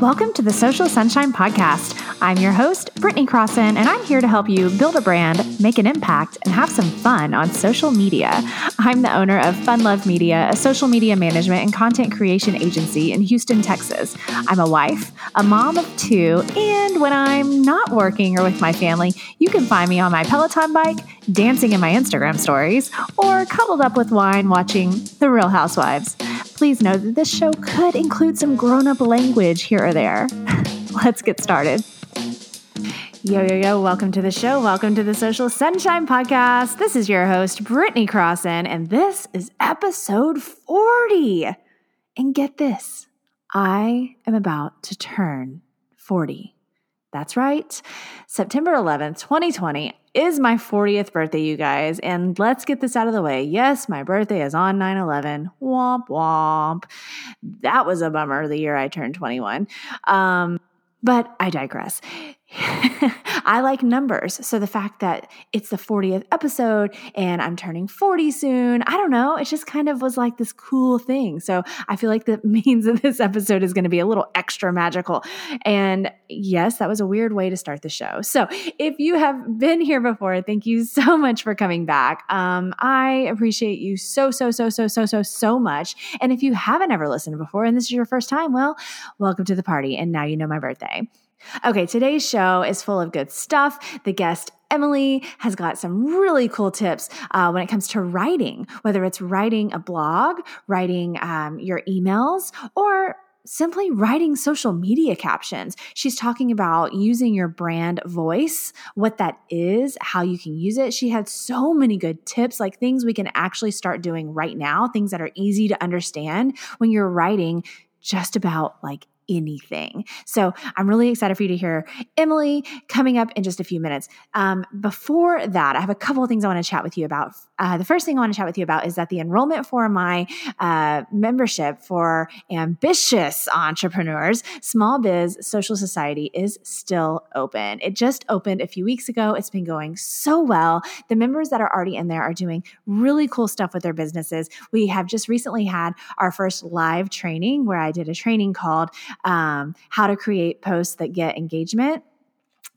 Welcome to the Social Sunshine Podcast. I'm your host, Britney Crosson, and I'm here to help you build a brand, make an impact, and have some fun on social media. I'm the owner of Fun Love Media, a social media management and content creation agency in Houston, Texas. I'm a wife, a mom of two, and when I'm not working or with my family, you can find me on my Peloton bike, dancing in my Instagram stories, or cuddled up with wine watching The Real Housewives. Please know that this show could include some grown up language here or there. Let's get started. Yo, yo, yo, welcome to the show. Welcome to the Social Sunshine Podcast. This is your host, Britney Crosson, and this is episode 40. And get this I am about to turn 40. That's right. September 11th, 2020 is my 40th birthday, you guys. And let's get this out of the way. Yes, my birthday is on 9 11. Womp womp. That was a bummer the year I turned 21. Um, but I digress. I like numbers. So the fact that it's the 40th episode and I'm turning 40 soon, I don't know. It just kind of was like this cool thing. So I feel like that means that this episode is going to be a little extra magical. And yes, that was a weird way to start the show. So if you have been here before, thank you so much for coming back. Um, I appreciate you so, so, so, so, so, so, so much. And if you haven't ever listened before and this is your first time, well, welcome to the party. And now you know my birthday. Okay, today's show is full of good stuff. The guest Emily has got some really cool tips uh, when it comes to writing, whether it's writing a blog, writing um, your emails, or simply writing social media captions. She's talking about using your brand voice, what that is, how you can use it. She had so many good tips, like things we can actually start doing right now, things that are easy to understand when you're writing just about like anything. So I'm really excited for you to hear Emily coming up in just a few minutes. Um, before that, I have a couple of things I want to chat with you about. Uh, the first thing I want to chat with you about is that the enrollment for my uh, membership for ambitious entrepreneurs, Small Biz Social Society, is still open. It just opened a few weeks ago. It's been going so well. The members that are already in there are doing really cool stuff with their businesses. We have just recently had our first live training where I did a training called um, how to create posts that get engagement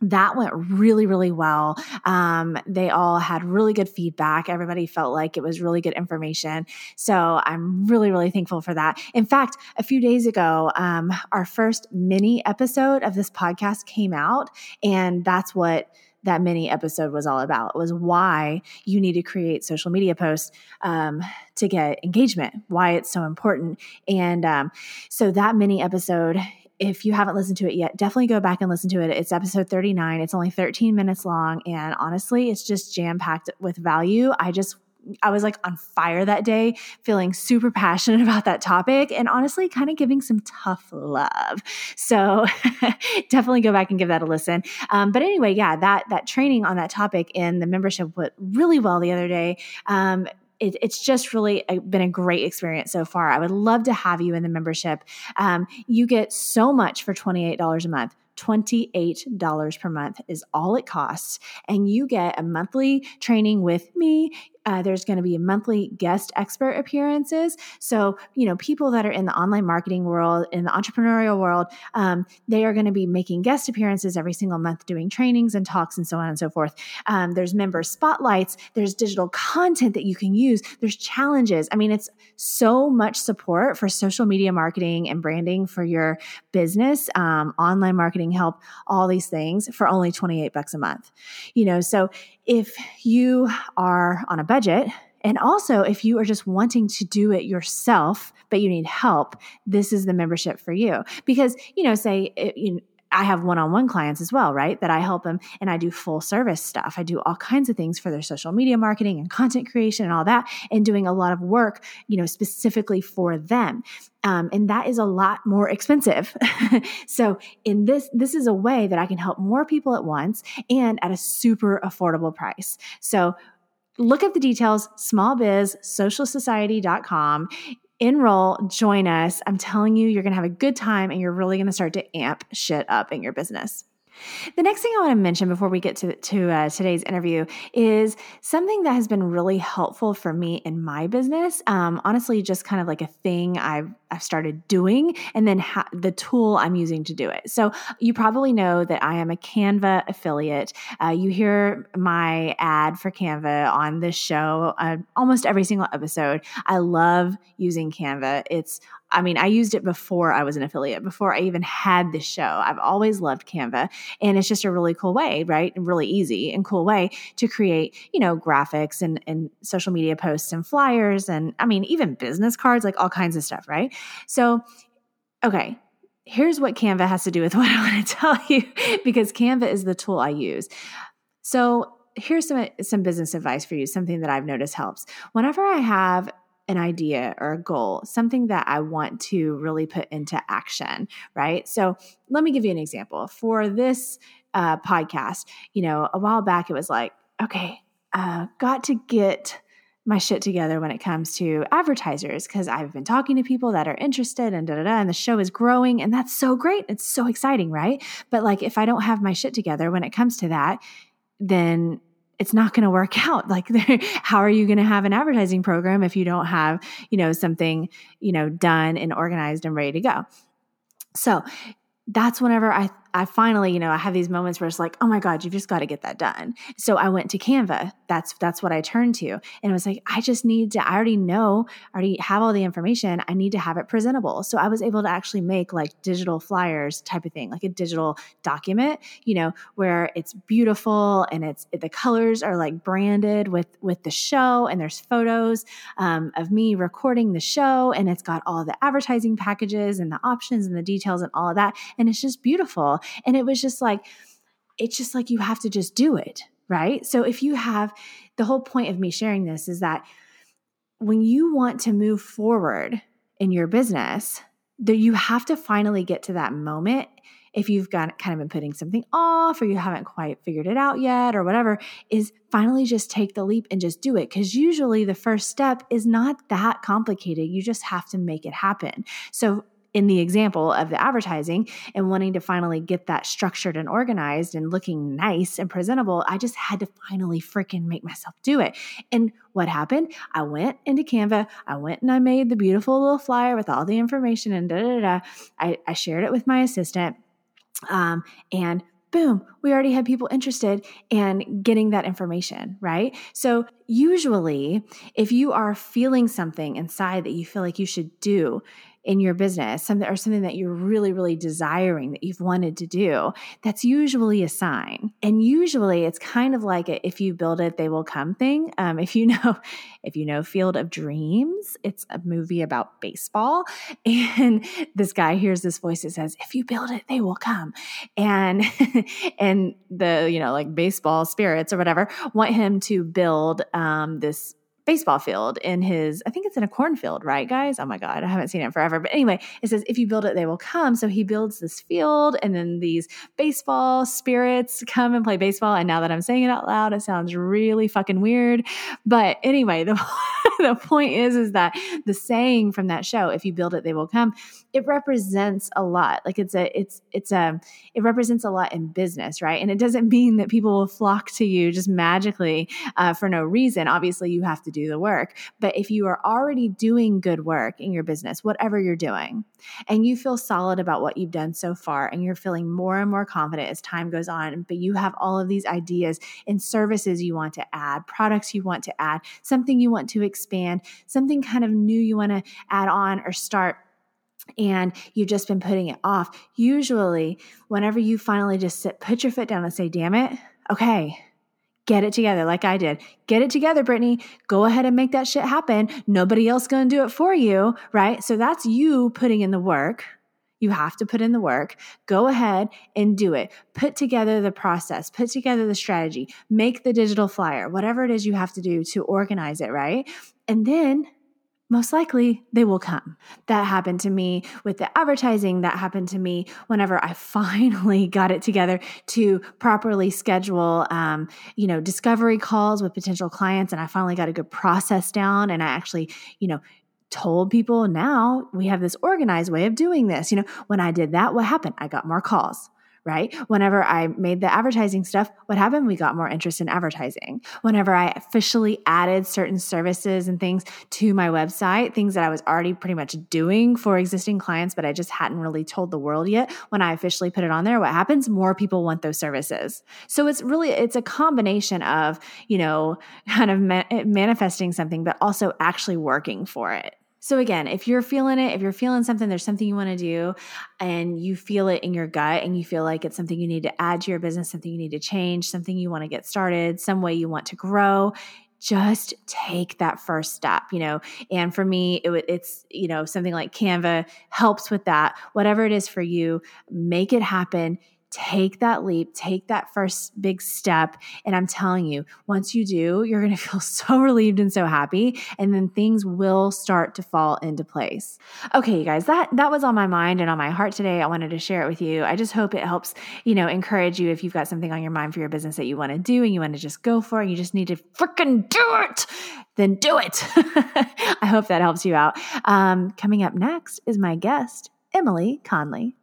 that went really, really well. Um, they all had really good feedback. Everybody felt like it was really good information. So I'm really, really thankful for that. In fact, a few days ago, um, our first mini episode of this podcast came out, and that's what that mini episode was all about was why you need to create social media posts um, to get engagement why it's so important and um, so that mini episode if you haven't listened to it yet, definitely go back and listen to it. It's episode 39. It's only 13 minutes long. And honestly, it's just jam packed with value. I just I was like on fire that day, feeling super passionate about that topic and honestly kind of giving some tough love. So definitely go back and give that a listen. Um, but anyway, yeah, that that training on that topic in the membership went really well the other day. Um, it, it's just really a, been a great experience so far. I would love to have you in the membership. Um, you get so much for $28 a month. $28 per month is all it costs. And you get a monthly training with me. Uh, there's going to be monthly guest expert appearances. So, you know, people that are in the online marketing world, in the entrepreneurial world, um, they are going to be making guest appearances every single month, doing trainings and talks and so on and so forth. Um, there's member spotlights, there's digital content that you can use, there's challenges. I mean, it's so much support for social media marketing and branding for your business, um, online marketing help, all these things for only 28 bucks a month. You know, so if you are on a budget, and also, if you are just wanting to do it yourself, but you need help, this is the membership for you. Because, you know, say, it, you, I have one on one clients as well, right? That I help them and I do full service stuff. I do all kinds of things for their social media marketing and content creation and all that, and doing a lot of work, you know, specifically for them. Um, and that is a lot more expensive. so in this, this is a way that I can help more people at once and at a super affordable price. So look up the details, smallbizsocialsociety.com. Enroll, join us. I'm telling you, you're going to have a good time and you're really going to start to amp shit up in your business. The next thing I want to mention before we get to, to uh, today's interview is something that has been really helpful for me in my business. Um, honestly, just kind of like a thing I've I've started doing, and then ha- the tool I'm using to do it. So you probably know that I am a Canva affiliate. Uh, you hear my ad for Canva on this show uh, almost every single episode. I love using Canva. It's I mean, I used it before I was an affiliate, before I even had this show. I've always loved Canva, and it's just a really cool way, right? Really easy and cool way to create, you know, graphics and, and social media posts and flyers, and I mean, even business cards, like all kinds of stuff, right? So, okay, here's what Canva has to do with what I want to tell you, because Canva is the tool I use. So, here's some some business advice for you something that i've noticed helps whenever i have an idea or a goal, something that I want to really put into action, right? So let me give you an example. For this uh, podcast, you know, a while back it was like, okay, uh, got to get my shit together when it comes to advertisers because I've been talking to people that are interested and da da da, and the show is growing, and that's so great. It's so exciting, right? But like, if I don't have my shit together when it comes to that, then it's not going to work out. Like how are you going to have an advertising program if you don't have you know something you know done and organized and ready to go? So that's whenever i I finally, you know, I have these moments where it's like, oh my God, you've just got to get that done. So I went to Canva. That's that's what I turned to. And it was like, I just need to, I already know, I already have all the information. I need to have it presentable. So I was able to actually make like digital flyers type of thing, like a digital document, you know, where it's beautiful and it's the colors are like branded with with the show and there's photos um, of me recording the show and it's got all the advertising packages and the options and the details and all of that. And it's just beautiful. And it was just like, it's just like you have to just do it, right? So if you have the whole point of me sharing this is that when you want to move forward in your business, that you have to finally get to that moment if you've got kind of been putting something off or you haven't quite figured it out yet or whatever is finally just take the leap and just do it. Because usually the first step is not that complicated. You just have to make it happen. So in the example of the advertising and wanting to finally get that structured and organized and looking nice and presentable, I just had to finally freaking make myself do it. And what happened? I went into Canva, I went and I made the beautiful little flyer with all the information and da da da. I, I shared it with my assistant. Um, and boom, we already had people interested in getting that information, right? So, usually, if you are feeling something inside that you feel like you should do, in your business, something or something that you're really, really desiring that you've wanted to do, that's usually a sign. And usually it's kind of like a, if you build it, they will come thing. Um, if you know, if you know Field of Dreams, it's a movie about baseball. And this guy hears this voice that says, if you build it, they will come. And and the, you know, like baseball spirits or whatever want him to build um, this baseball field in his, I think it's in a cornfield, right, guys? Oh my God, I haven't seen it forever. But anyway, it says, if you build it, they will come. So he builds this field, and then these baseball spirits come and play baseball. And now that I'm saying it out loud, it sounds really fucking weird. But anyway, the, the point is, is that the saying from that show, if you build it, they will come, it represents a lot. Like it's a, it's, it's a, it represents a lot in business, right? And it doesn't mean that people will flock to you just magically uh, for no reason. Obviously, you have to do the work. But if you are already doing good work in your business, whatever you're doing, and you feel solid about what you've done so far, and you're feeling more and more confident as time goes on, but you have all of these ideas and services you want to add, products you want to add, something you want to expand, something kind of new you want to add on or start and you've just been putting it off. Usually, whenever you finally just sit, put your foot down and say, damn it, okay, get it together like I did. Get it together, Britney. Go ahead and make that shit happen. Nobody else to do it for you, right? So that's you putting in the work. You have to put in the work. Go ahead and do it. Put together the process, put together the strategy, make the digital flyer, whatever it is you have to do to organize it, right? And then most likely they will come. That happened to me with the advertising. That happened to me whenever I finally got it together to properly schedule, um, you know, discovery calls with potential clients. And I finally got a good process down. And I actually, you know, told people now we have this organized way of doing this. You know, when I did that, what happened? I got more calls right? Whenever I made the advertising stuff, what happened? We got more interest in advertising. Whenever I officially added certain services and things to my website, things that I was already pretty much doing for existing clients, but I just hadn't really told the world yet, when I officially put it on there, what happens? More people want those services. So it's really it's a combination of, you know, kind of ma- manifesting something but also actually working for it. So, again, if you're feeling it, if you're feeling something, there's something you want to do, and you feel it in your gut, and you feel like it's something you need to add to your business, something you need to change, something you want to get started, some way you want to grow, just take that first step you know? And for me it, it's you know something like canva helps with that. Whatever it is for you make it happen take that leap, take that first big step. And I'm telling you, once you do, you're going to feel so relieved and so happy. And then things will start to fall into place. Okay, you guys, that, that was on my mind and on my heart today. I wanted to share it with you. I just hope it helps, you know, encourage you if you've got something on your mind for your business that you want to do and you want to just go for it. You just need to freaking do it. Then do it. I hope that helps you out. Um, coming up next is my guest, Emily Conley.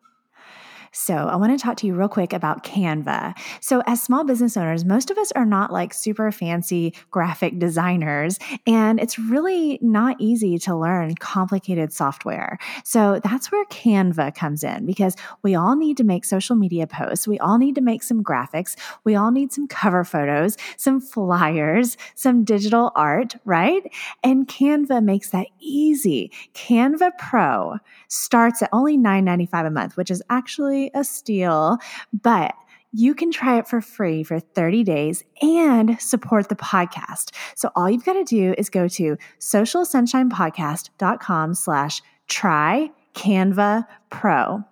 So, I want to talk to you real quick about Canva. So, as small business owners, most of us are not like super fancy graphic designers, and it's really not easy to learn complicated software. So, that's where Canva comes in because we all need to make social media posts, we all need to make some graphics, we all need some cover photos, some flyers, some digital art, right? And Canva makes that easy. Canva Pro starts at only $9.95 a month, which is actually a steal, but you can try it for free for 30 days and support the podcast. So all you've got to do is go to socialsunshinepodcast.com slash try Canva Pro.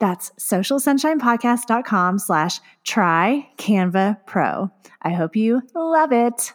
That's socialsunshinepodcast.com slash try Canva Pro. I hope you love it.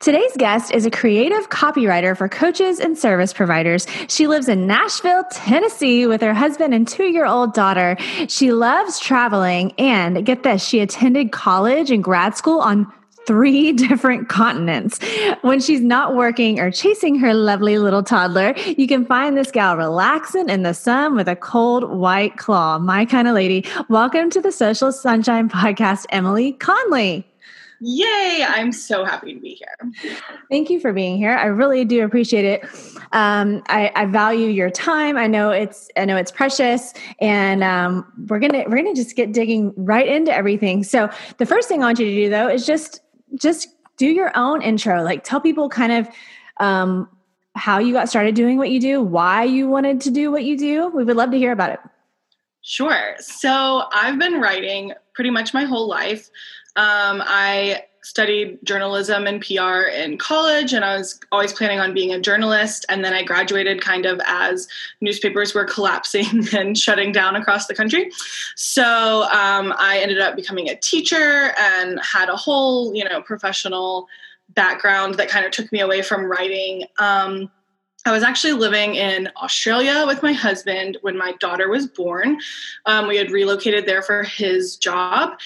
Today's guest is a creative copywriter for coaches and service providers. She lives in Nashville, Tennessee with her husband and two year old daughter. She loves traveling and get this, she attended college and grad school on three different continents. When she's not working or chasing her lovely little toddler, you can find this gal relaxing in the sun with a cold white claw. My kind of lady. Welcome to the Social Sunshine Podcast, Emily Conley. Yay! I'm so happy to be here. Thank you for being here. I really do appreciate it. Um, I, I, value your time. I know it's I know it's precious, and um, we're gonna we're gonna just get digging right into everything. So the first thing I want you to do though is just just do your own intro. Like tell people kind of um, how you got started doing what you do, why you wanted to do what you do. We would love to hear about it. Sure. So I've been writing pretty much my whole life. Um, I studied journalism and PR in college, and I was always planning on being a journalist. And then I graduated kind of as newspapers were collapsing and shutting down across the country. So um, I ended up becoming a teacher and had a whole, you know, professional background that kind of took me away from writing. Um, I was actually living in Australia with my husband when my daughter was born. Um, we had relocated there for his job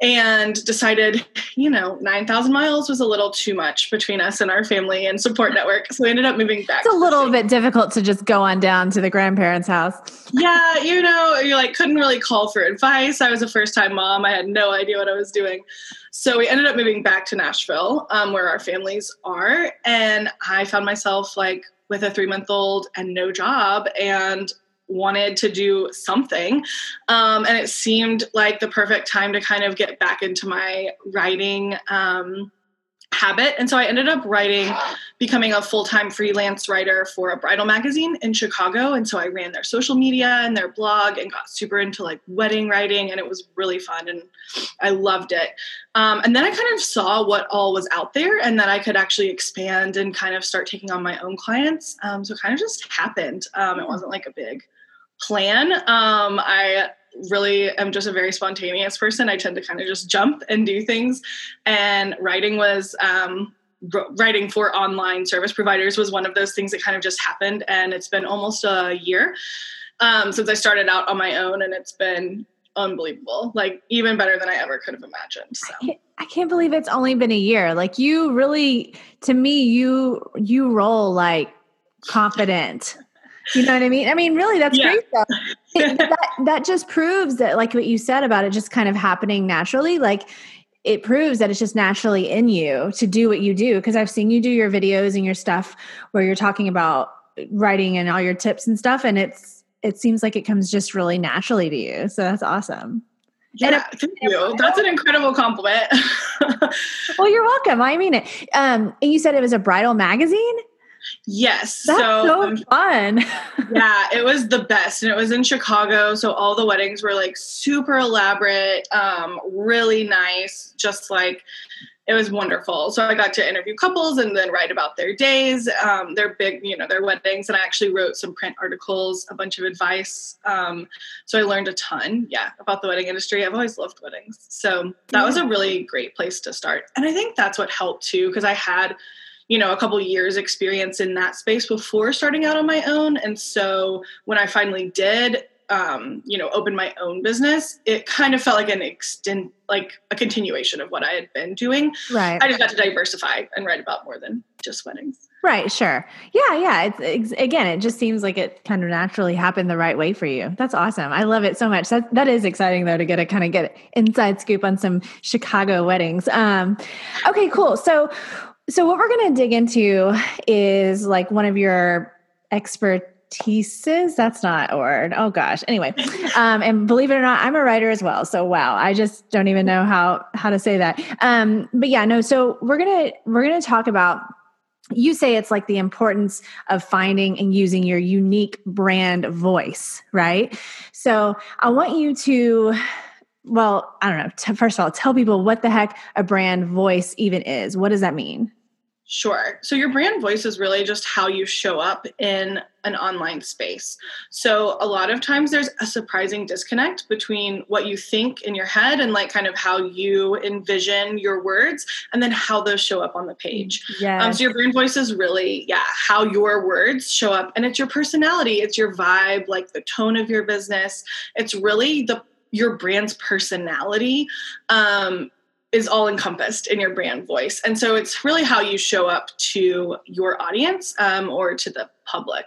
and decided, you know, 9,000 miles was a little too much between us and our family and support network. So we ended up moving back. It's a little bit difficult to just go on down to the grandparents' house. yeah, you know, you like couldn't really call for advice. I was a first time mom. I had no idea what I was doing. So we ended up moving back to Nashville, um, where our families are. And I found myself like with a three month old and no job. And wanted to do something. Um, and it seemed like the perfect time to kind of get back into my writing um, habit. And so I ended up writing, becoming a full time freelance writer for a bridal magazine in Chicago. And so I ran their social media and their blog and got super into like wedding writing. And it was really fun and I loved it. Um, and then I kind of saw what all was out there and that I could actually expand and kind of start taking on my own clients. Um, so it kind of just happened. Um, it wasn't like a big plan. Um, I really am just a very spontaneous person. I tend to kind of just jump and do things. And writing was um, writing for online service providers was one of those things that kind of just happened. And it's been almost a year um, since I started out on my own, and it's been unbelievable. Like even better than I ever could have imagined. So. I can't, I can't believe it's only been a year. Like you really, to me, you you roll like confident You know what I mean? I mean, really, that's yeah. great though. that, that just proves that, like what you said about it just kind of happening naturally, like it proves that it's just naturally in you to do what you do. Because I've seen you do your videos and your stuff where you're talking about writing and all your tips and stuff, and it's it seems like it comes just really naturally to you. So that's awesome. Yeah, thank you. That's an incredible compliment. well, you're welcome. I mean it. Um, and you said it was a bridal magazine. Yes. That's so, so um, fun. yeah, it was the best. And it was in Chicago. So all the weddings were like super elaborate, um, really nice, just like it was wonderful. So I got to interview couples and then write about their days, um, their big, you know, their weddings. And I actually wrote some print articles, a bunch of advice. Um, so I learned a ton, yeah, about the wedding industry. I've always loved weddings. So that was a really great place to start. And I think that's what helped too, because I had, you know, a couple years experience in that space before starting out on my own. And so when I finally did, um, you know, open my own business, it kind of felt like an extent, like a continuation of what I had been doing. Right. I just got to diversify and write about more than just weddings. Right. Sure. Yeah. Yeah. It's, it's again, it just seems like it kind of naturally happened the right way for you. That's awesome. I love it so much. That that is exciting though to get a kind of get inside scoop on some Chicago weddings. Um, okay. Cool. So, so what we're going to dig into is like one of your expertises. That's not a word. Oh gosh. Anyway, um, and believe it or not, I'm a writer as well. So wow, I just don't even know how how to say that. Um, but yeah, no. So we're gonna we're gonna talk about. You say it's like the importance of finding and using your unique brand voice, right? So I want you to well, I don't know. First of all, tell people what the heck a brand voice even is. What does that mean? Sure. So your brand voice is really just how you show up in an online space. So a lot of times there's a surprising disconnect between what you think in your head and like kind of how you envision your words and then how those show up on the page. Yeah. Um, so your brand voice is really, yeah, how your words show up and it's your personality, it's your vibe, like the tone of your business. It's really the your brand's personality um, is all encompassed in your brand voice. And so it's really how you show up to your audience um, or to the public.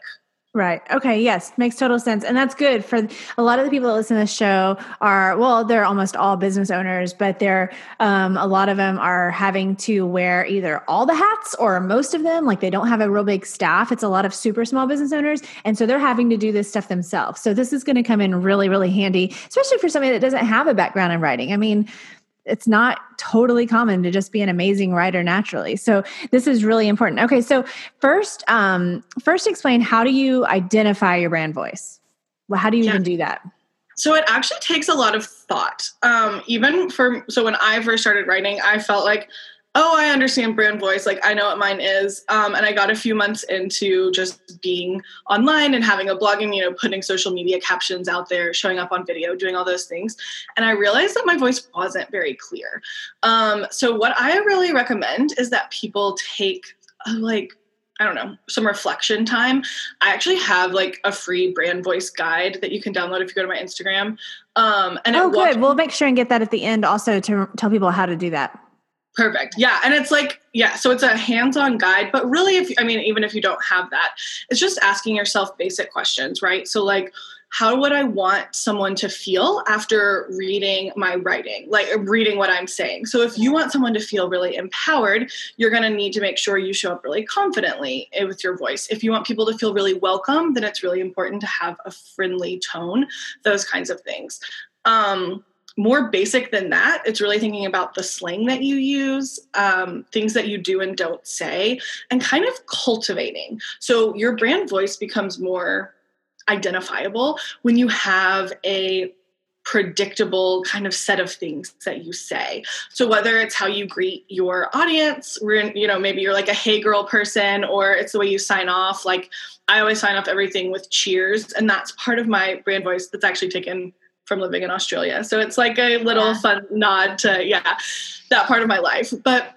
Right. Okay. Yes. Makes total sense. And that's good for a lot of the people that listen to this show are, well, they're almost all business owners, but they're, um, a lot of them are having to wear either all the hats or most of them. Like they don't have a real big staff. It's a lot of super small business owners. And so they're having to do this stuff themselves. So this is going to come in really, really handy, especially for somebody that doesn't have a background in writing. I mean, it's not totally common to just be an amazing writer naturally. So this is really important. Okay so first um first explain how do you identify your brand voice? Well how do you yeah. even do that? So it actually takes a lot of thought. Um even for so when i first started writing i felt like oh, I understand brand voice. Like I know what mine is. Um, and I got a few months into just being online and having a blog and, you know, putting social media captions out there, showing up on video, doing all those things. And I realized that my voice wasn't very clear. Um, so what I really recommend is that people take a, like, I don't know, some reflection time. I actually have like a free brand voice guide that you can download if you go to my Instagram. Um, and oh, good. We'll make sure and get that at the end also to tell people how to do that. Perfect. Yeah. And it's like, yeah, so it's a hands on guide, but really, if I mean, even if you don't have that, it's just asking yourself basic questions, right? So, like, how would I want someone to feel after reading my writing, like reading what I'm saying? So, if you want someone to feel really empowered, you're going to need to make sure you show up really confidently with your voice. If you want people to feel really welcome, then it's really important to have a friendly tone, those kinds of things. Um, more basic than that, it's really thinking about the slang that you use, um, things that you do and don't say, and kind of cultivating. So your brand voice becomes more identifiable when you have a predictable kind of set of things that you say. So whether it's how you greet your audience, you know, maybe you're like a hey girl person or it's the way you sign off. Like I always sign off everything with cheers and that's part of my brand voice that's actually taken from living in Australia. So it's like a little yeah. fun nod to, yeah, that part of my life. But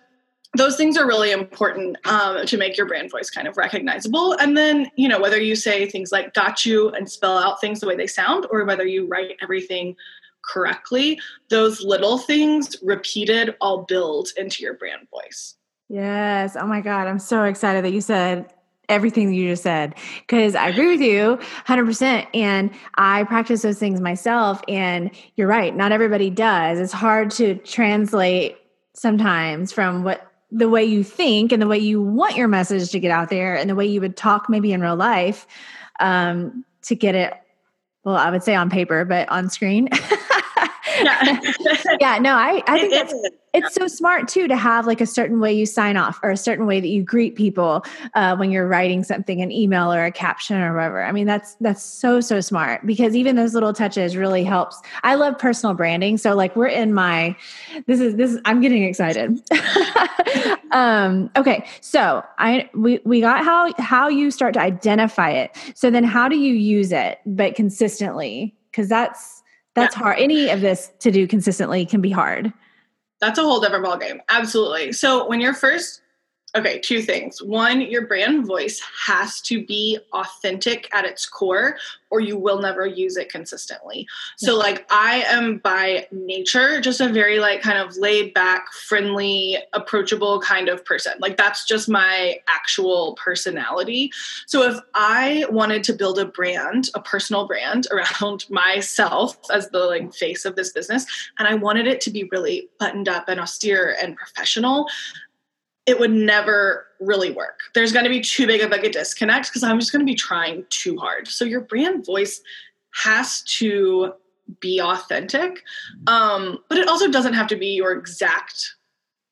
those things are really important um, to make your brand voice kind of recognizable. And then, you know, whether you say things like got you and spell out things the way they sound, or whether you write everything correctly, those little things repeated all build into your brand voice. Yes. Oh my God. I'm so excited that you said everything you just said because I agree with you 100%. And I practice those things myself. And you're right, not everybody does. It's hard to translate sometimes from what the way you think and the way you want your message to get out there and the way you would talk maybe in real life um, to get it, well, I would say on paper, but on screen. yeah. yeah, no, I, I think that's it's so smart too to have like a certain way you sign off or a certain way that you greet people uh, when you're writing something an email or a caption or whatever. I mean that's that's so so smart because even those little touches really helps. I love personal branding so like we're in my this is this is, i'm getting excited. Um okay so i we we got how how you start to identify it. So then how do you use it but consistently? Because that's that's yeah. hard any of this to do consistently can be hard that's a whole different ballgame. Absolutely. So when you're first Okay, two things. One, your brand voice has to be authentic at its core, or you will never use it consistently. So, like, I am by nature just a very, like, kind of laid back, friendly, approachable kind of person. Like, that's just my actual personality. So, if I wanted to build a brand, a personal brand around myself as the like face of this business, and I wanted it to be really buttoned up and austere and professional, it would never really work. There's going to be too big of like a disconnect because I'm just going to be trying too hard. So your brand voice has to be authentic, um, but it also doesn't have to be your exact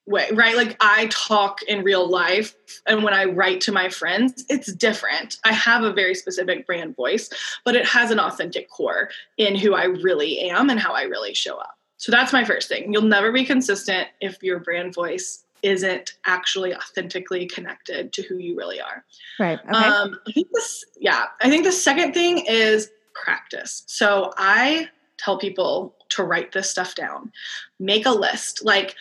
way, right? Like I talk in real life, and when I write to my friends, it's different. I have a very specific brand voice, but it has an authentic core in who I really am and how I really show up. So that's my first thing. You'll never be consistent if your brand voice isn't actually authentically connected to who you really are. Right. Okay. Um, I think this, yeah, I think the second thing is practice. So I tell people to write this stuff down, make a list. Like,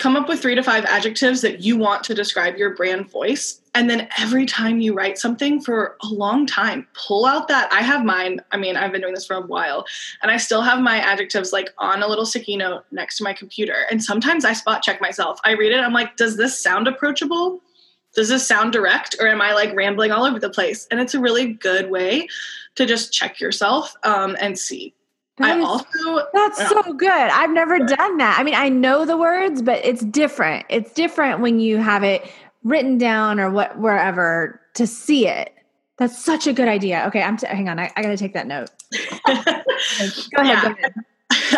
come up with three to five adjectives that you want to describe your brand voice. And then every time you write something for a long time, pull out that. I have mine. I mean, I've been doing this for a while, and I still have my adjectives like on a little sticky note next to my computer. And sometimes I spot check myself. I read it, I'm like, does this sound approachable? Does this sound direct, or am I like rambling all over the place? And it's a really good way to just check yourself um, and see I also That's so good. I've never done that. I mean, I know the words, but it's different. It's different when you have it written down or what wherever to see it. That's such a good idea. Okay, I'm t- hang on. I, I got to take that note. go ahead. Yeah. Go ahead.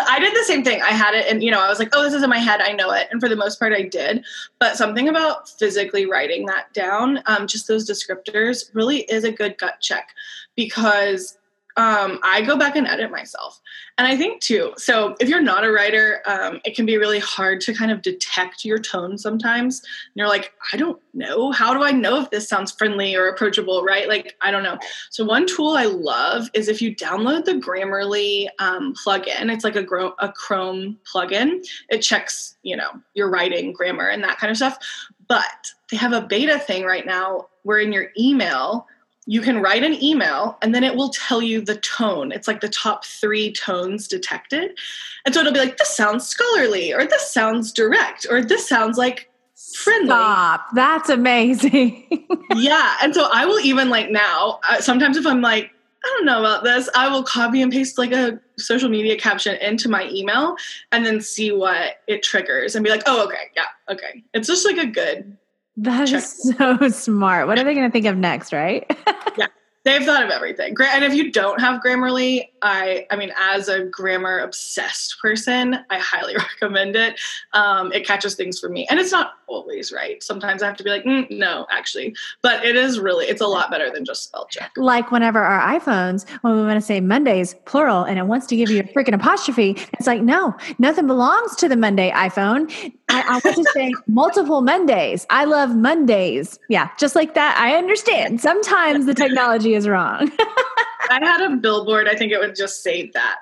I did the same thing. I had it, and you know, I was like, "Oh, this is in my head. I know it." And for the most part, I did. But something about physically writing that down, um, just those descriptors, really is a good gut check because um, I go back and edit myself. And I think too, so if you're not a writer, um, it can be really hard to kind of detect your tone sometimes. And you're like, I don't know. How do I know if this sounds friendly or approachable, right? Like, I don't know. So, one tool I love is if you download the Grammarly um, plugin, it's like a, Gro- a Chrome plugin. It checks, you know, your writing, grammar, and that kind of stuff. But they have a beta thing right now where in your email, you can write an email and then it will tell you the tone. It's like the top three tones detected. And so it'll be like, this sounds scholarly, or this sounds direct, or this sounds like friendly. Stop. That's amazing. yeah. And so I will even like now, uh, sometimes if I'm like, I don't know about this, I will copy and paste like a social media caption into my email and then see what it triggers and be like, oh, okay, yeah, okay. It's just like a good that Check. is so smart. What are they going to think of next, right? yeah. They've thought of everything. And if you don't have Grammarly, I I mean, as a grammar obsessed person, I highly recommend it. Um, it catches things for me, and it's not always right. Sometimes I have to be like, mm, no, actually, but it is really it's a lot better than just spell check. Like whenever our iPhones, when we want to say Mondays plural, and it wants to give you a freaking apostrophe, it's like, no, nothing belongs to the Monday iPhone. I, I want to say multiple Mondays. I love Mondays. Yeah, just like that. I understand. Sometimes the technology is wrong. I had a billboard. I think it would just say that.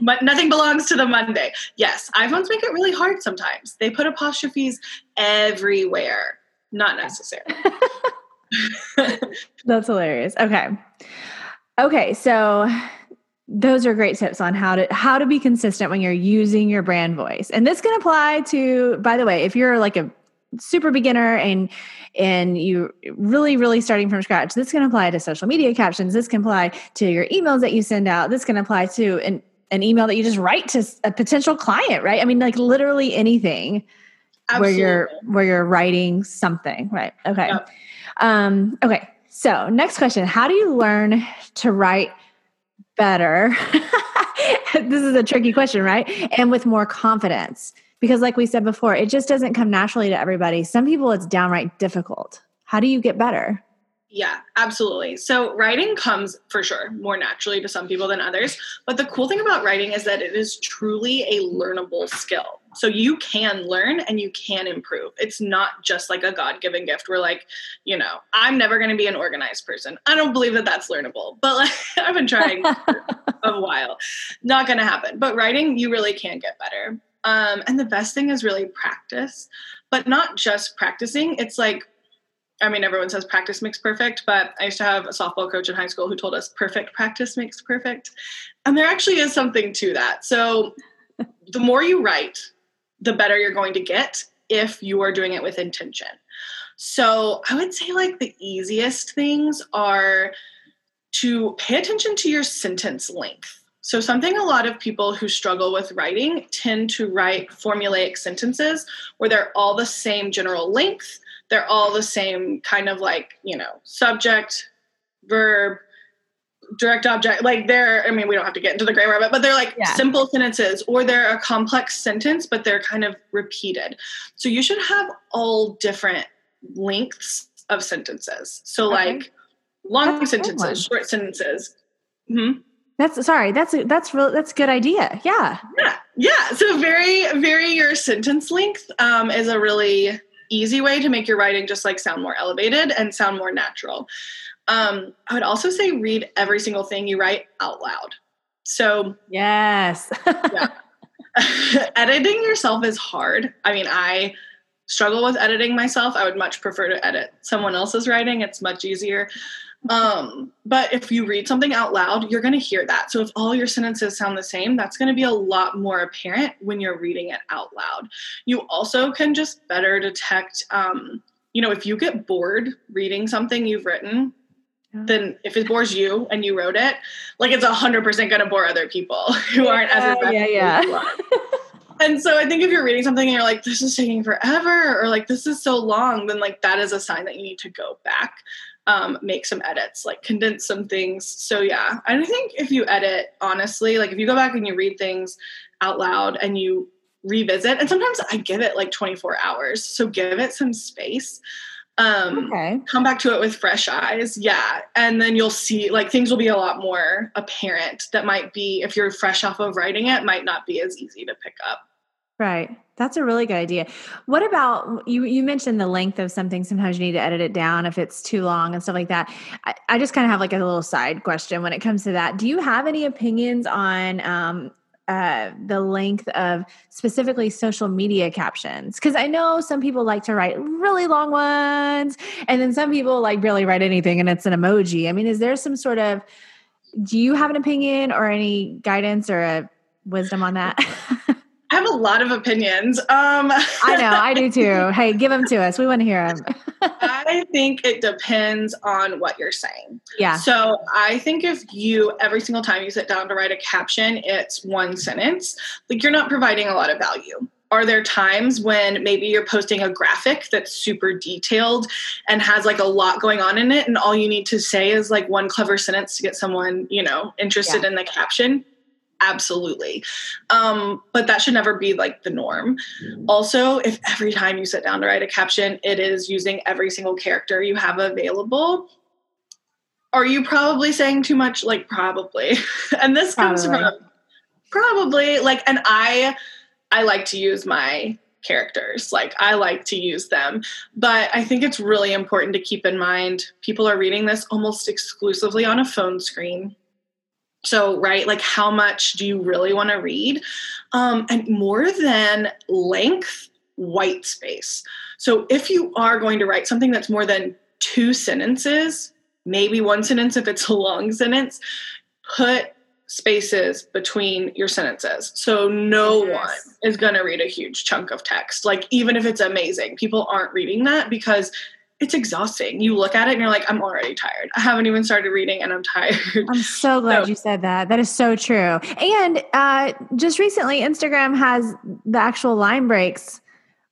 But nothing belongs to the Monday. Yes, iPhones make it really hard sometimes. They put apostrophes everywhere. Not necessary. That's hilarious. Okay. Okay, so those are great tips on how to how to be consistent when you're using your brand voice. And this can apply to by the way, if you're like a super beginner and and you really really starting from scratch. This can apply to social media captions. This can apply to your emails that you send out. This can apply to an, an email that you just write to a potential client right? I mean like literally anything Absolutely. where you're where you're writing something right? Okay. Yep. um okay. So next question. How do you learn to write better? This is a tricky question right? And with more confidence because like we said before it just doesn't come naturally to everybody some people it's downright difficult how do you get better yeah, absolutely. So writing comes for sure more naturally to some people than others. But the cool thing about writing is that it is truly a learnable skill. So you can learn and you can improve. It's not just like a God given gift where, like, you know, I'm never going to be an organized person. I don't believe that that's learnable, but like, I've been trying for a while. Not going to happen. But writing, you really can get better. Um, and the best thing is really practice, but not just practicing. It's like, I mean, everyone says practice makes perfect, but I used to have a softball coach in high school who told us perfect practice makes perfect. And there actually is something to that. So the more you write, the better you're going to get if you are doing it with intention. So I would say, like, the easiest things are to pay attention to your sentence length. So, something a lot of people who struggle with writing tend to write formulaic sentences where they're all the same general length. They're all the same kind of like, you know, subject, verb, direct object. Like they're, I mean, we don't have to get into the grammar of it, but they're like yeah. simple sentences or they're a complex sentence, but they're kind of repeated. So, you should have all different lengths of sentences. So, okay. like long That's sentences, short sentences. Mm-hmm. That's sorry. That's a, that's real. That's a good idea. Yeah. Yeah. Yeah. So very, very your sentence length um, is a really easy way to make your writing just like sound more elevated and sound more natural. Um, I would also say read every single thing you write out loud. So yes. yeah. Editing yourself is hard. I mean, I struggle with editing myself. I would much prefer to edit someone else's writing. It's much easier. Um, but if you read something out loud, you're going to hear that. So if all your sentences sound the same, that's going to be a lot more apparent when you're reading it out loud. You also can just better detect, um, you know, if you get bored reading something you've written, yeah. then if it bores you and you wrote it, like it's a hundred percent going to bore other people who yeah, aren't as. Yeah, yeah. and so I think if you're reading something and you're like, this is taking forever, or like this is so long, then like that is a sign that you need to go back um, make some edits, like condense some things. So yeah, I think if you edit honestly, like if you go back and you read things out loud and you revisit, and sometimes I give it like 24 hours, so give it some space. Um, okay. Come back to it with fresh eyes, yeah, and then you'll see like things will be a lot more apparent. That might be if you're fresh off of writing it, might not be as easy to pick up. Right. That's a really good idea. What about you? You mentioned the length of something. Sometimes you need to edit it down if it's too long and stuff like that. I, I just kind of have like a little side question when it comes to that. Do you have any opinions on um, uh, the length of specifically social media captions? Because I know some people like to write really long ones, and then some people like barely write anything and it's an emoji. I mean, is there some sort of do you have an opinion or any guidance or a wisdom on that? I have a lot of opinions. Um, I know, I do too. Hey, give them to us. We want to hear them. I think it depends on what you're saying. Yeah. So I think if you, every single time you sit down to write a caption, it's one sentence, like you're not providing a lot of value. Are there times when maybe you're posting a graphic that's super detailed and has like a lot going on in it, and all you need to say is like one clever sentence to get someone, you know, interested yeah. in the caption? Absolutely. Um, but that should never be like the norm. Also if every time you sit down to write a caption it is using every single character you have available are you probably saying too much? Like probably. And this probably. comes from probably like and i i like to use my characters. Like i like to use them. But i think it's really important to keep in mind people are reading this almost exclusively on a phone screen so, right, like how much do you really want to read? Um, and more than length, white space. So, if you are going to write something that's more than two sentences, maybe one sentence if it's a long sentence, put spaces between your sentences. So no Yes. one is going to read a huge chunk of text. Like even if it's amazing, people aren't reading that because it's exhausting. You look at it and you're like I'm already tired. I haven't even started reading and I'm tired. I'm so glad So- you said that. That is so true. And uh, just recently, Instagram has the actual line breaks,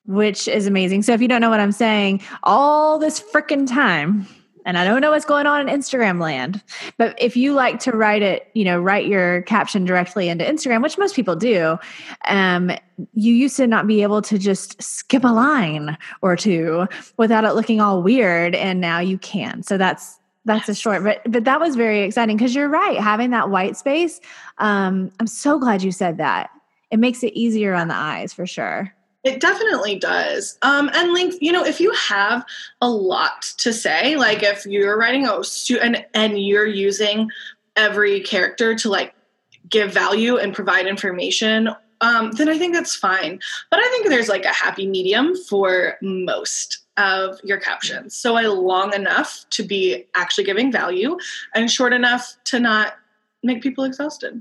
which is amazing. So if you don't know what I'm saying, all this freaking time, and I don't know what's going on in Instagram land, but if you like to write it, you know, write your caption directly into Instagram, which most people do, um, you used to not be able to just skip a line or two without it looking all weird, and now you can. So that's that's a short, but but that was very exciting because you're right. Having that white space, um, I'm so glad you said that. It makes it easier on the eyes for sure. It definitely does. Um, and link, you know, if you have a lot to say, like if you're writing a student and and you're using every character to like give value and provide information, um, then I think that's fine. But I think there's like a happy medium for most of your captions. So I long enough to be actually giving value and short enough to not make people exhausted.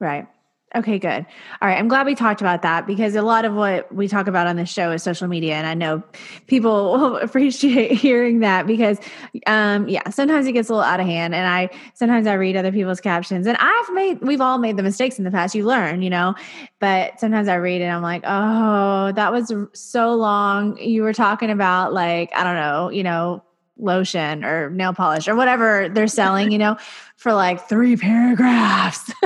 Right. Okay, good. All right. I'm glad we talked about that because a lot of what we talk about on this show is social media. And I know people will appreciate hearing that because, um, yeah, sometimes it gets a little out of hand. And I sometimes I read other people's captions and I've made, we've all made the mistakes in the past. You learn, you know, but sometimes I read it and I'm like, oh, that was so long. You were talking about, like, I don't know, you know, lotion or nail polish or whatever they're selling, you know, for like three paragraphs.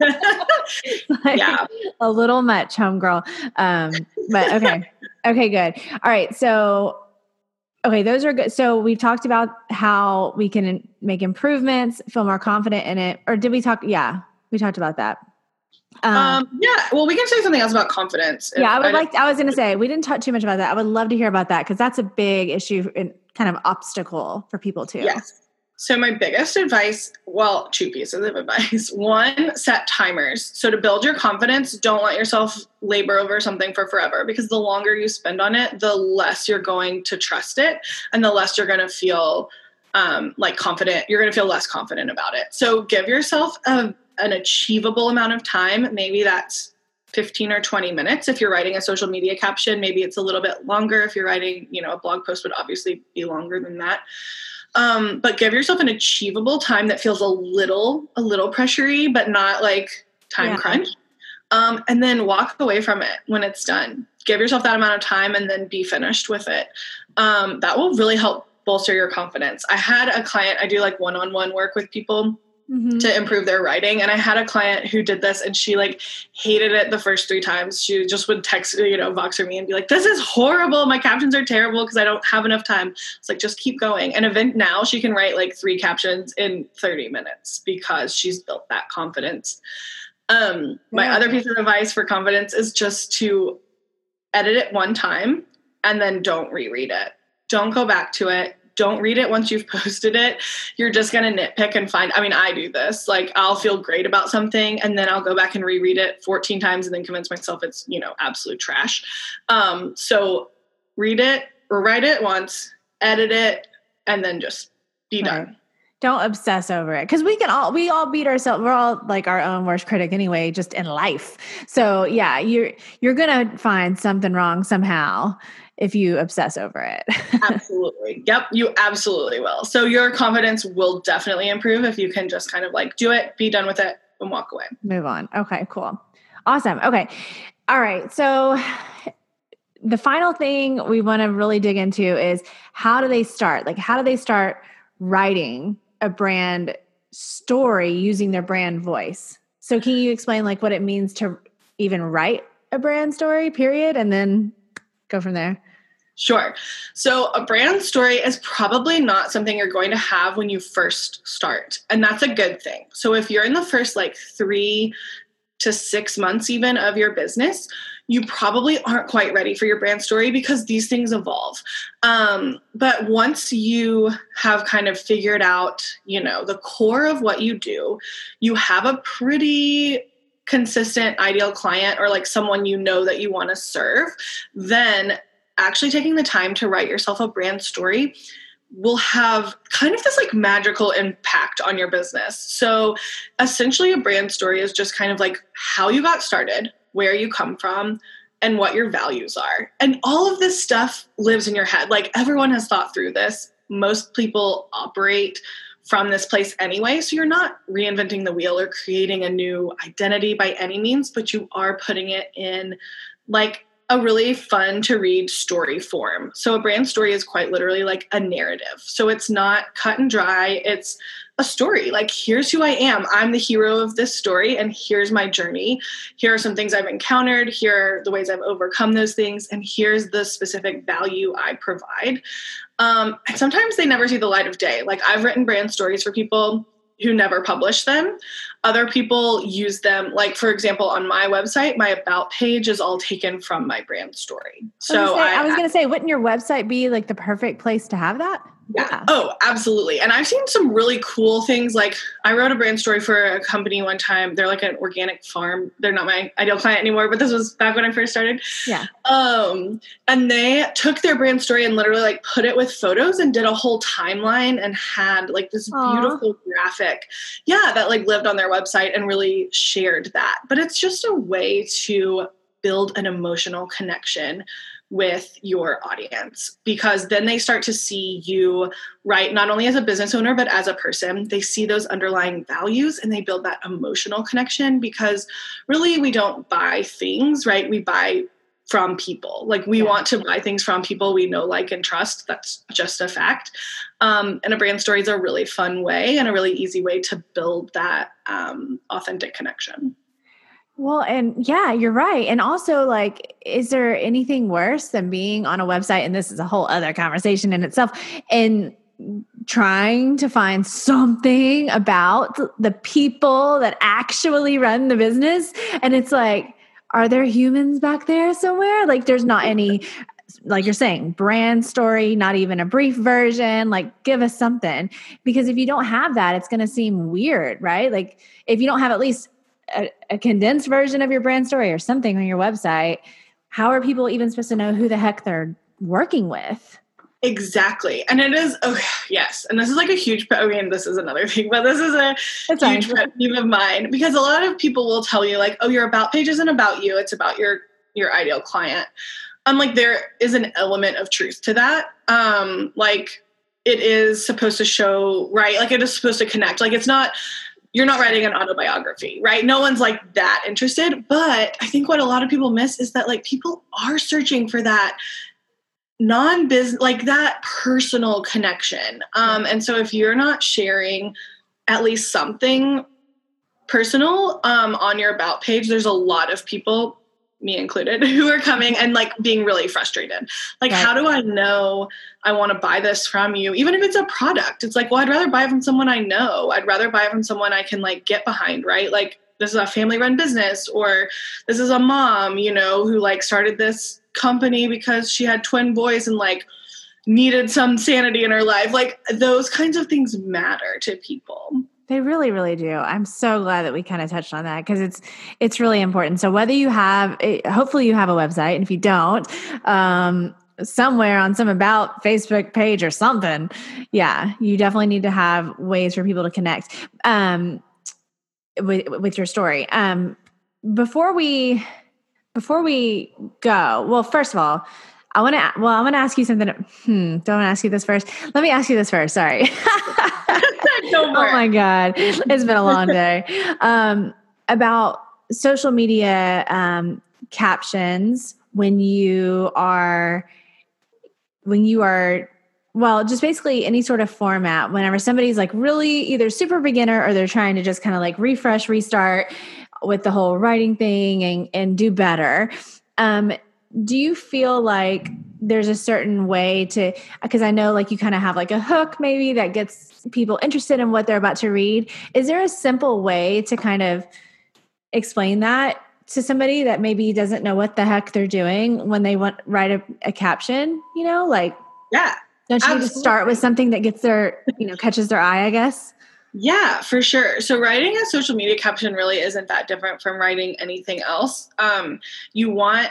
Like, yeah. a little much, homegirl. Um, but okay, okay, good. All right, so okay, those are good. So we've talked about how we can make improvements, feel more confident in it, or did we talk? Yeah, we talked about that. Um, Um, yeah, well, we can say something else about confidence. yeah, I would don't- like. I was going to say we didn't talk too much about that. I would love to hear about that because that's a big issue and kind of obstacle for people too. Yes. So my biggest advice, well, two pieces of advice. One, set timers. So to build your confidence, don't let yourself labor over something for forever because the longer you spend on it, the less you're going to trust it and the less you're going to feel um, like confident. You're going to feel less confident about it. So give yourself a, an achievable amount of time. Maybe that's 15 or 20 minutes if you're writing a social media caption maybe it's a little bit longer if you're writing you know a blog post would obviously be longer than that um, but give yourself an achievable time that feels a little a little pressury but not like time Yeah. crunch. Um, and then walk away from it when it's done. Give yourself that amount of time and then be finished with it. Um, that will really help bolster your confidence. I had a client i do like one-on-one work with people Mhm. to improve their writing. And I had a client who did this and she like hated it the first three times. She just would text, you know, Voxer me and be like, this is horrible. My captions are terrible because I don't have enough time. It's like, just keep going. And event now she can write like three captions in 30 minutes because she's built that confidence. Um, my Yeah. other piece of advice for confidence is just to edit it one time and then don't reread it. Don't go back to it. Don't read it once you've posted it. You're just going to nitpick and find. I mean, I do this. Like, I'll feel great about something and then I'll go back and reread it 14 times and then convince myself it's, you know, absolute trash. Um, so read it or write it once, edit it, and then just be Right. done. Don't obsess over it because we can all we all beat ourselves. We're all like our own worst critic anyway, just in life. So yeah, you're you're gonna find something wrong somehow if you obsess over it. absolutely. Yep, you absolutely will. So your confidence will definitely improve if you can just kind of like do it, be done with it, and walk away. Move on. Okay, cool. Awesome. Okay. All right. So the final thing we want to really dig into is how do they start? Like how do they start writing a brand story using their brand voice? So can you explain like what it means to even write a brand story, period, and then go from there? Sure. So, a brand story is probably not something you're going to have when you first start. And that's a good thing. So, if you're in the first like three to six months, even of your business, you probably aren't quite ready for your brand story because these things evolve. Um, but once you have kind of figured out, you know, the core of what you do, you have a pretty consistent ideal client or like someone you know that you want to serve, then actually taking the time to write yourself a brand story will have kind of this like magical impact on your business. So essentially, a brand story is just kind of like how you got started, where you come from, and what your values are. And all of this stuff lives in your head. Like everyone has thought through this. Most people operate from this place anyway. So you're not reinventing the wheel or creating a new identity by any means, but you are putting it in like a really fun to read story form. So a brand story is quite literally like a narrative. So it's not cut and dry, it's a story. Like here's who I am. I'm the hero of this story and here's my journey. Here are some things I've encountered, here are the ways I've overcome those things and here's the specific value I provide. Um, and sometimes they never see the light of day. Like I've written brand stories for people who never publish them. Other people use them, like for example, on my website, my about page is all taken from my brand story. So I was going to say, wouldn't your website be like the perfect place to have that? Yeah. Oh, absolutely. And I've seen some really cool things. Like I wrote a brand story for a company one time. They're like an organic farm. They're not my ideal client anymore, but this was back when I first started. Yeah. Um, and they took their brand story and literally like put it with photos and did a whole timeline and had like this Aww. beautiful graphic. Yeah, that like lived on their website and really shared that. But it's just a way to build an emotional connection with your audience because then they start to see you right not only as a business owner but as a person. They see those underlying values and they build that emotional connection because really we don't buy things right? We buy from people. Like we yeah. want to buy things from people we know like and trust. That's just a fact. Um, and a brand story is a really fun way and a really easy way to build that um, authentic connection well, and yeah, you're right. And also, like, is there anything worse than being on a website? And this is a whole other conversation in itself. And trying to find something about the people that actually run the business. And it's like, are there humans back there somewhere? Like, there's not any, like you're saying, brand story, not even a brief version. Like, give us something. Because if you don't have that, it's going to seem weird, right? Like, if you don't have at least a, a condensed version of your brand story or something on your website, how are people even supposed to know who the heck they're working with? Exactly. And it is, oh, yes. And this is like a huge, I mean, this is another thing, but this is a That's huge pet peeve of mine because a lot of people will tell you, like, oh, your about page isn't about you, it's about your your ideal client. I'm like, there is an element of truth to that. Um, like, it is supposed to show, right? Like, it is supposed to connect. Like, it's not, you're not writing an autobiography, right? No one's like that interested. But I think what a lot of people miss is that like people are searching for that non-business like that personal connection. Um, and so if you're not sharing at least something personal um, on your about page, there's a lot of people me included, who are coming and like being really frustrated. Like, right. how do I know I want to buy this from you? Even if it's a product, it's like, well, I'd rather buy from someone I know. I'd rather buy from someone I can like get behind, right? Like, this is a family run business, or this is a mom, you know, who like started this company because she had twin boys and like needed some sanity in her life. Like, those kinds of things matter to people. They really, really do. I'm so glad that we kind of touched on that because it's it's really important. So whether you have, hopefully you have a website, and if you don't, um, somewhere on some about Facebook page or something, yeah, you definitely need to have ways for people to connect um, with with your story. Um, before we before we go, well, first of all, I want to. Well, I want to ask you something. Hmm. Don't ask you this first. Let me ask you this first. Sorry. oh my god, it's been a long day. Um, about social media um, captions when you are when you are well just basically any sort of format. Whenever somebody's like really either super beginner or they're trying to just kind of like refresh restart with the whole writing thing and and do better um do you feel like there's a certain way to because i know like you kind of have like a hook maybe that gets people interested in what they're about to read is there a simple way to kind of explain that to somebody that maybe doesn't know what the heck they're doing when they want write a, a caption you know like yeah don't you just start with something that gets their you know catches their eye i guess yeah, for sure. So writing a social media caption really isn't that different from writing anything else. Um, you want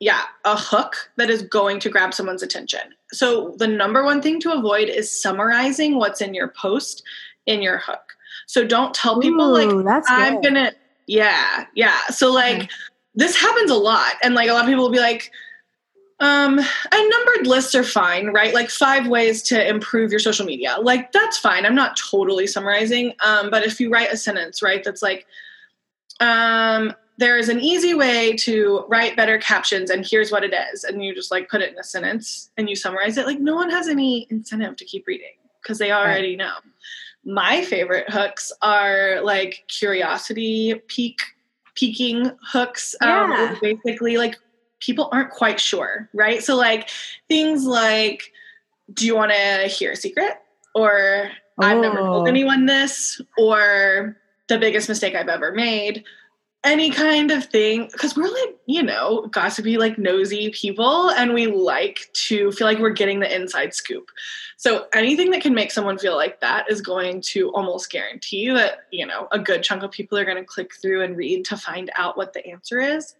yeah, a hook that is going to grab someone's attention. So the number one thing to avoid is summarizing what's in your post in your hook. So don't tell people Ooh, like that's I'm good. gonna yeah, yeah. So like Okay. this happens a lot. And like a lot of people will be like, um, and numbered lists are fine, right? Like five ways to improve your social media. Like that's fine. I'm not totally summarizing. Um, but if you write a sentence, right, that's like, um, there is an easy way to write better captions, and here's what it is, and you just like put it in a sentence and you summarize it. Like no one has any incentive to keep reading because they already know. My favorite hooks are like curiosity peak peaking hooks. Um, Yeah. which basically like people aren't quite sure, right? So like things like, do you want to hear a secret? Or I've never told Oh. anyone this, or the biggest mistake I've ever made. Any kind of thing, because we're like, you know, gossipy, like nosy people, and we like to feel like we're getting the inside scoop. So anything that can make someone feel like that is going to almost guarantee that, you know, a good chunk of people are going to click through and read to find out what the answer is.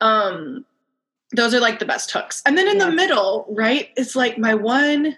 Um, those are like the best hooks. And then in the middle, right, it's like my one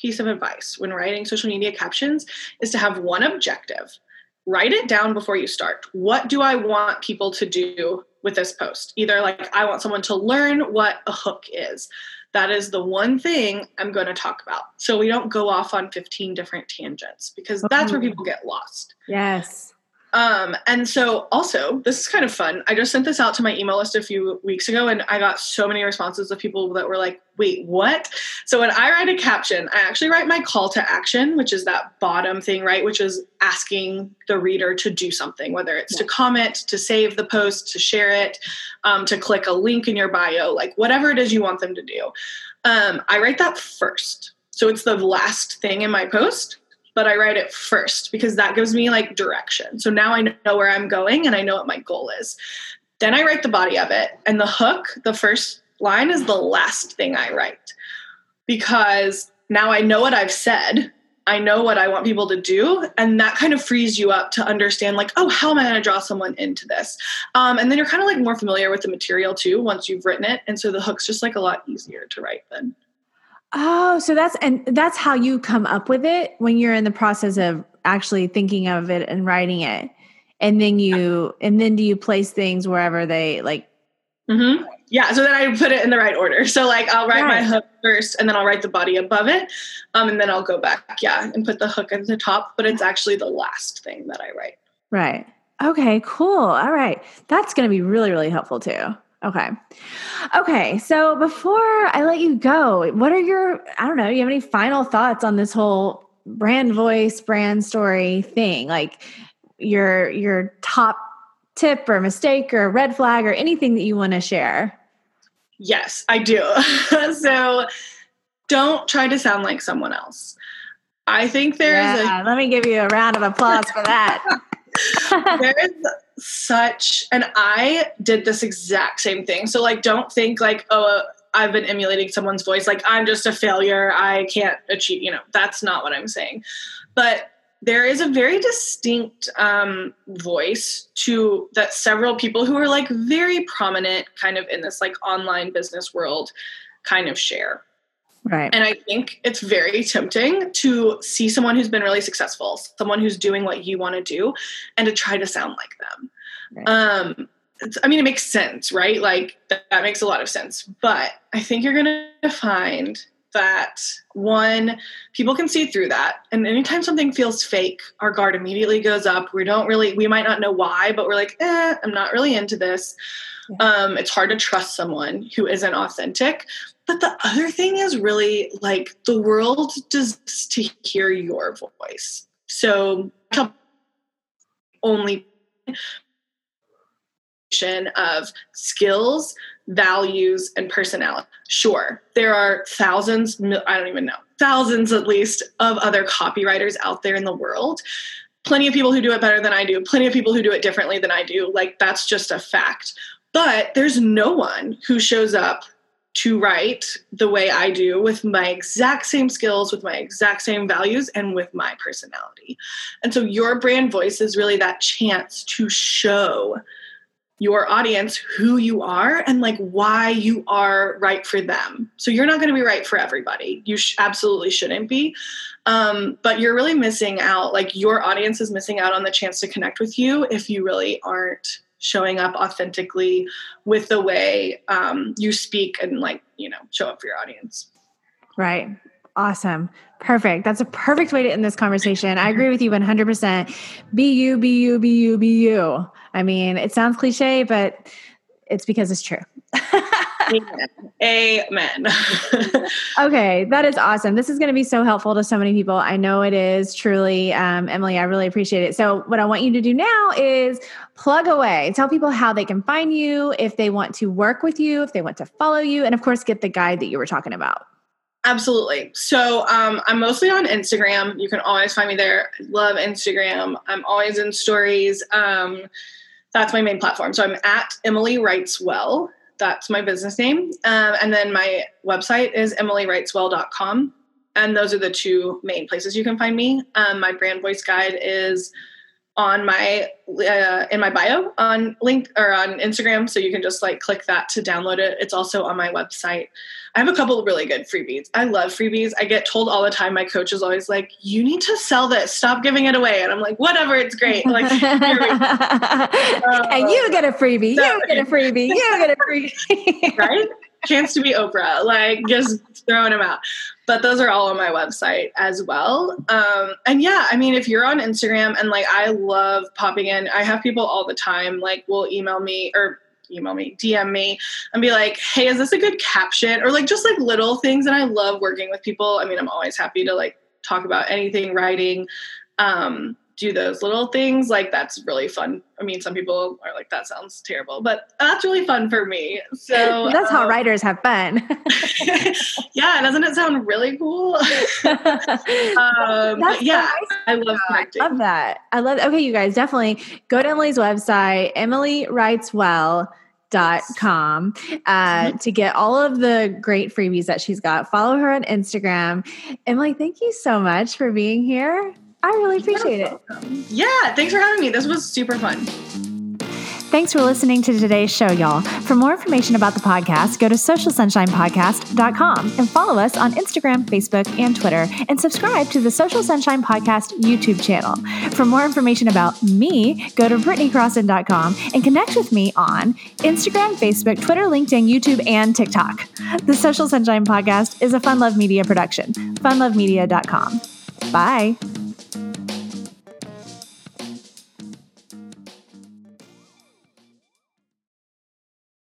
piece of advice when writing social media captions is to have one objective. Write it down before you start. What do I want people to do with this post? Either like I want someone to learn what a hook is. That is the one thing I'm going to talk about. So we don't go off on 15 different tangents because that's where Mhm. people get lost. Yes. Um, and so also, this is kind of fun. I just sent this out to my email list a few weeks ago and I got so many responses of people that were like, wait, what? So when I write a caption, I actually write my call to action, which is that bottom thing, right? Which is asking the reader to do something, whether it's to comment, to save the post, to share it, um, to click a link in your bio, like whatever it is you want them to do. Um, I write that first. So it's the last thing in my post but I write it first because that gives me like direction. So now I know where I'm going and I know what my goal is. Then I write the body of it, and the hook, the first line, is the last thing I write because now I know what I've said. I know what I want people to do, and that kind of frees you up to understand, like, oh, how am I going to draw someone into this? Um, and then you're kind of like more familiar with the material too once you've written it, and so the hook's just like a lot easier to write then. Oh, so that's and that's how you come up with it when you're in the process of actually thinking of it and writing it. And then you and then do you place things wherever they like Mm-hmm. Yeah, so then I put it in the right order. So like I'll write my hook first, and then I'll write the body above it, um, and then I'll go back, yeah, and put the hook at the top. But it's actually the last thing that I write. Right. Okay, cool. All right. That's going to be really, really helpful too. Okay. Okay. So before I let you go, what are your, I don't know, you have any final thoughts on this whole brand voice, brand story thing? Like your, your top tip or mistake or red flag or anything that you want to share? Yes, I do. so don't try to sound like someone else. I think there's yeah, let me give you a round of applause for that. a there is such and I did this exact same thing. So like don't think like oh I've been emulating someone's voice like I'm just a failure. I can't achieve, you know, that's not what I'm saying. But there is a very distinct um, voice to that several people who are like very prominent kind of in this like online business world kind of share. Right. And I think it's very tempting to see someone who's been really successful, someone who's doing what you want to do, and to try to sound like them. Right. Um, it's, I mean, it makes sense, right? Like that, that makes a lot of sense. But I think you're going to find that one, people can see through that. And anytime something feels fake, our guard immediately goes up. We don't really, we might not know why, but we're like, eh, I'm not really into this. Um, it's hard to trust someone who isn't authentic. But the other thing is really like the world deserves to hear your voice. So only of skills, values, and personality. Sure, there are thousands, I don't even know, thousands at least of other copywriters out there in the world. Plenty of people who do it better than I do, plenty of people who do it differently than I do. Like, that's just a fact. But there's no one who shows up to write the way I do with my exact same skills, with my exact same values, and with my personality. And so your brand voice is really that chance to show your audience who you are and like why you are right for them. So you're not going to be right for everybody. You sh- absolutely shouldn't be. Um, but you're really missing out. Like your audience is missing out on the chance to connect with you if you really aren't showing up authentically with the way um, you speak and like you know show up for your audience. Right. Awesome. Perfect. That's a perfect way to end this conversation. I agree with you 100%. Be you, be you, be you, be you. I mean, it sounds cliche, but it's because it's true. Amen. Amen. okay, that is awesome. This is going to be so helpful to so many people. I know it is truly, um, Emily. I really appreciate it. So, what I want you to do now is plug away. Tell people how they can find you, if they want to work with you, if they want to follow you, and of course, get the guide that you were talking about. Absolutely. So um, I'm mostly on Instagram. You can always find me there. I love Instagram. I'm always in stories. Um, that's my main platform. So I'm at Emily Writes Well. That's my business name. Um, and then my website is emilywriteswell.com. And those are the two main places you can find me. Um, my brand voice guide is on my uh, in my bio on link or on Instagram, so you can just like click that to download it. It's also on my website. I have a couple of really good freebies. I love freebies. I get told all the time. My coach is always like, "You need to sell this. Stop giving it away." And I'm like, "Whatever, it's great." Like, uh, and you get a freebie. You get a freebie. You get a freebie. right? Chance to be Oprah. Like, just throwing them out but those are all on my website as well. Um, and yeah, I mean, if you're on Instagram and like I love popping in, I have people all the time like will email me or email me, DM me, and be like, hey, is this a good caption? Or like just like little things. And I love working with people. I mean, I'm always happy to like talk about anything writing. Um, do those little things like that's really fun. I mean some people are like that sounds terrible but that's really fun for me. So that's um, how writers have fun. Yeah doesn't it sound really cool? Um, yeah i love i love that. I love okay you guys definitely go to emily's website emily writes well dot com uh, mm-hmm. to get all of the great freebies that she's got. Follow her on instagram. Emily thank you so much for being here I really appreciate it. Yeah, thanks for having me. This was super fun. Thanks for listening to today's show, y'all. For more information about the podcast, go to socialsunshinepodcast.com and follow us on Instagram, Facebook, and Twitter, and subscribe to the Social Sunshine Podcast YouTube channel. For more information about me, go to BritneyCrosson.com and connect with me on Instagram, Facebook, Twitter, LinkedIn, YouTube, and TikTok. The Social Sunshine Podcast is a Fun Love Media production. FunLoveMedia.com. Bye.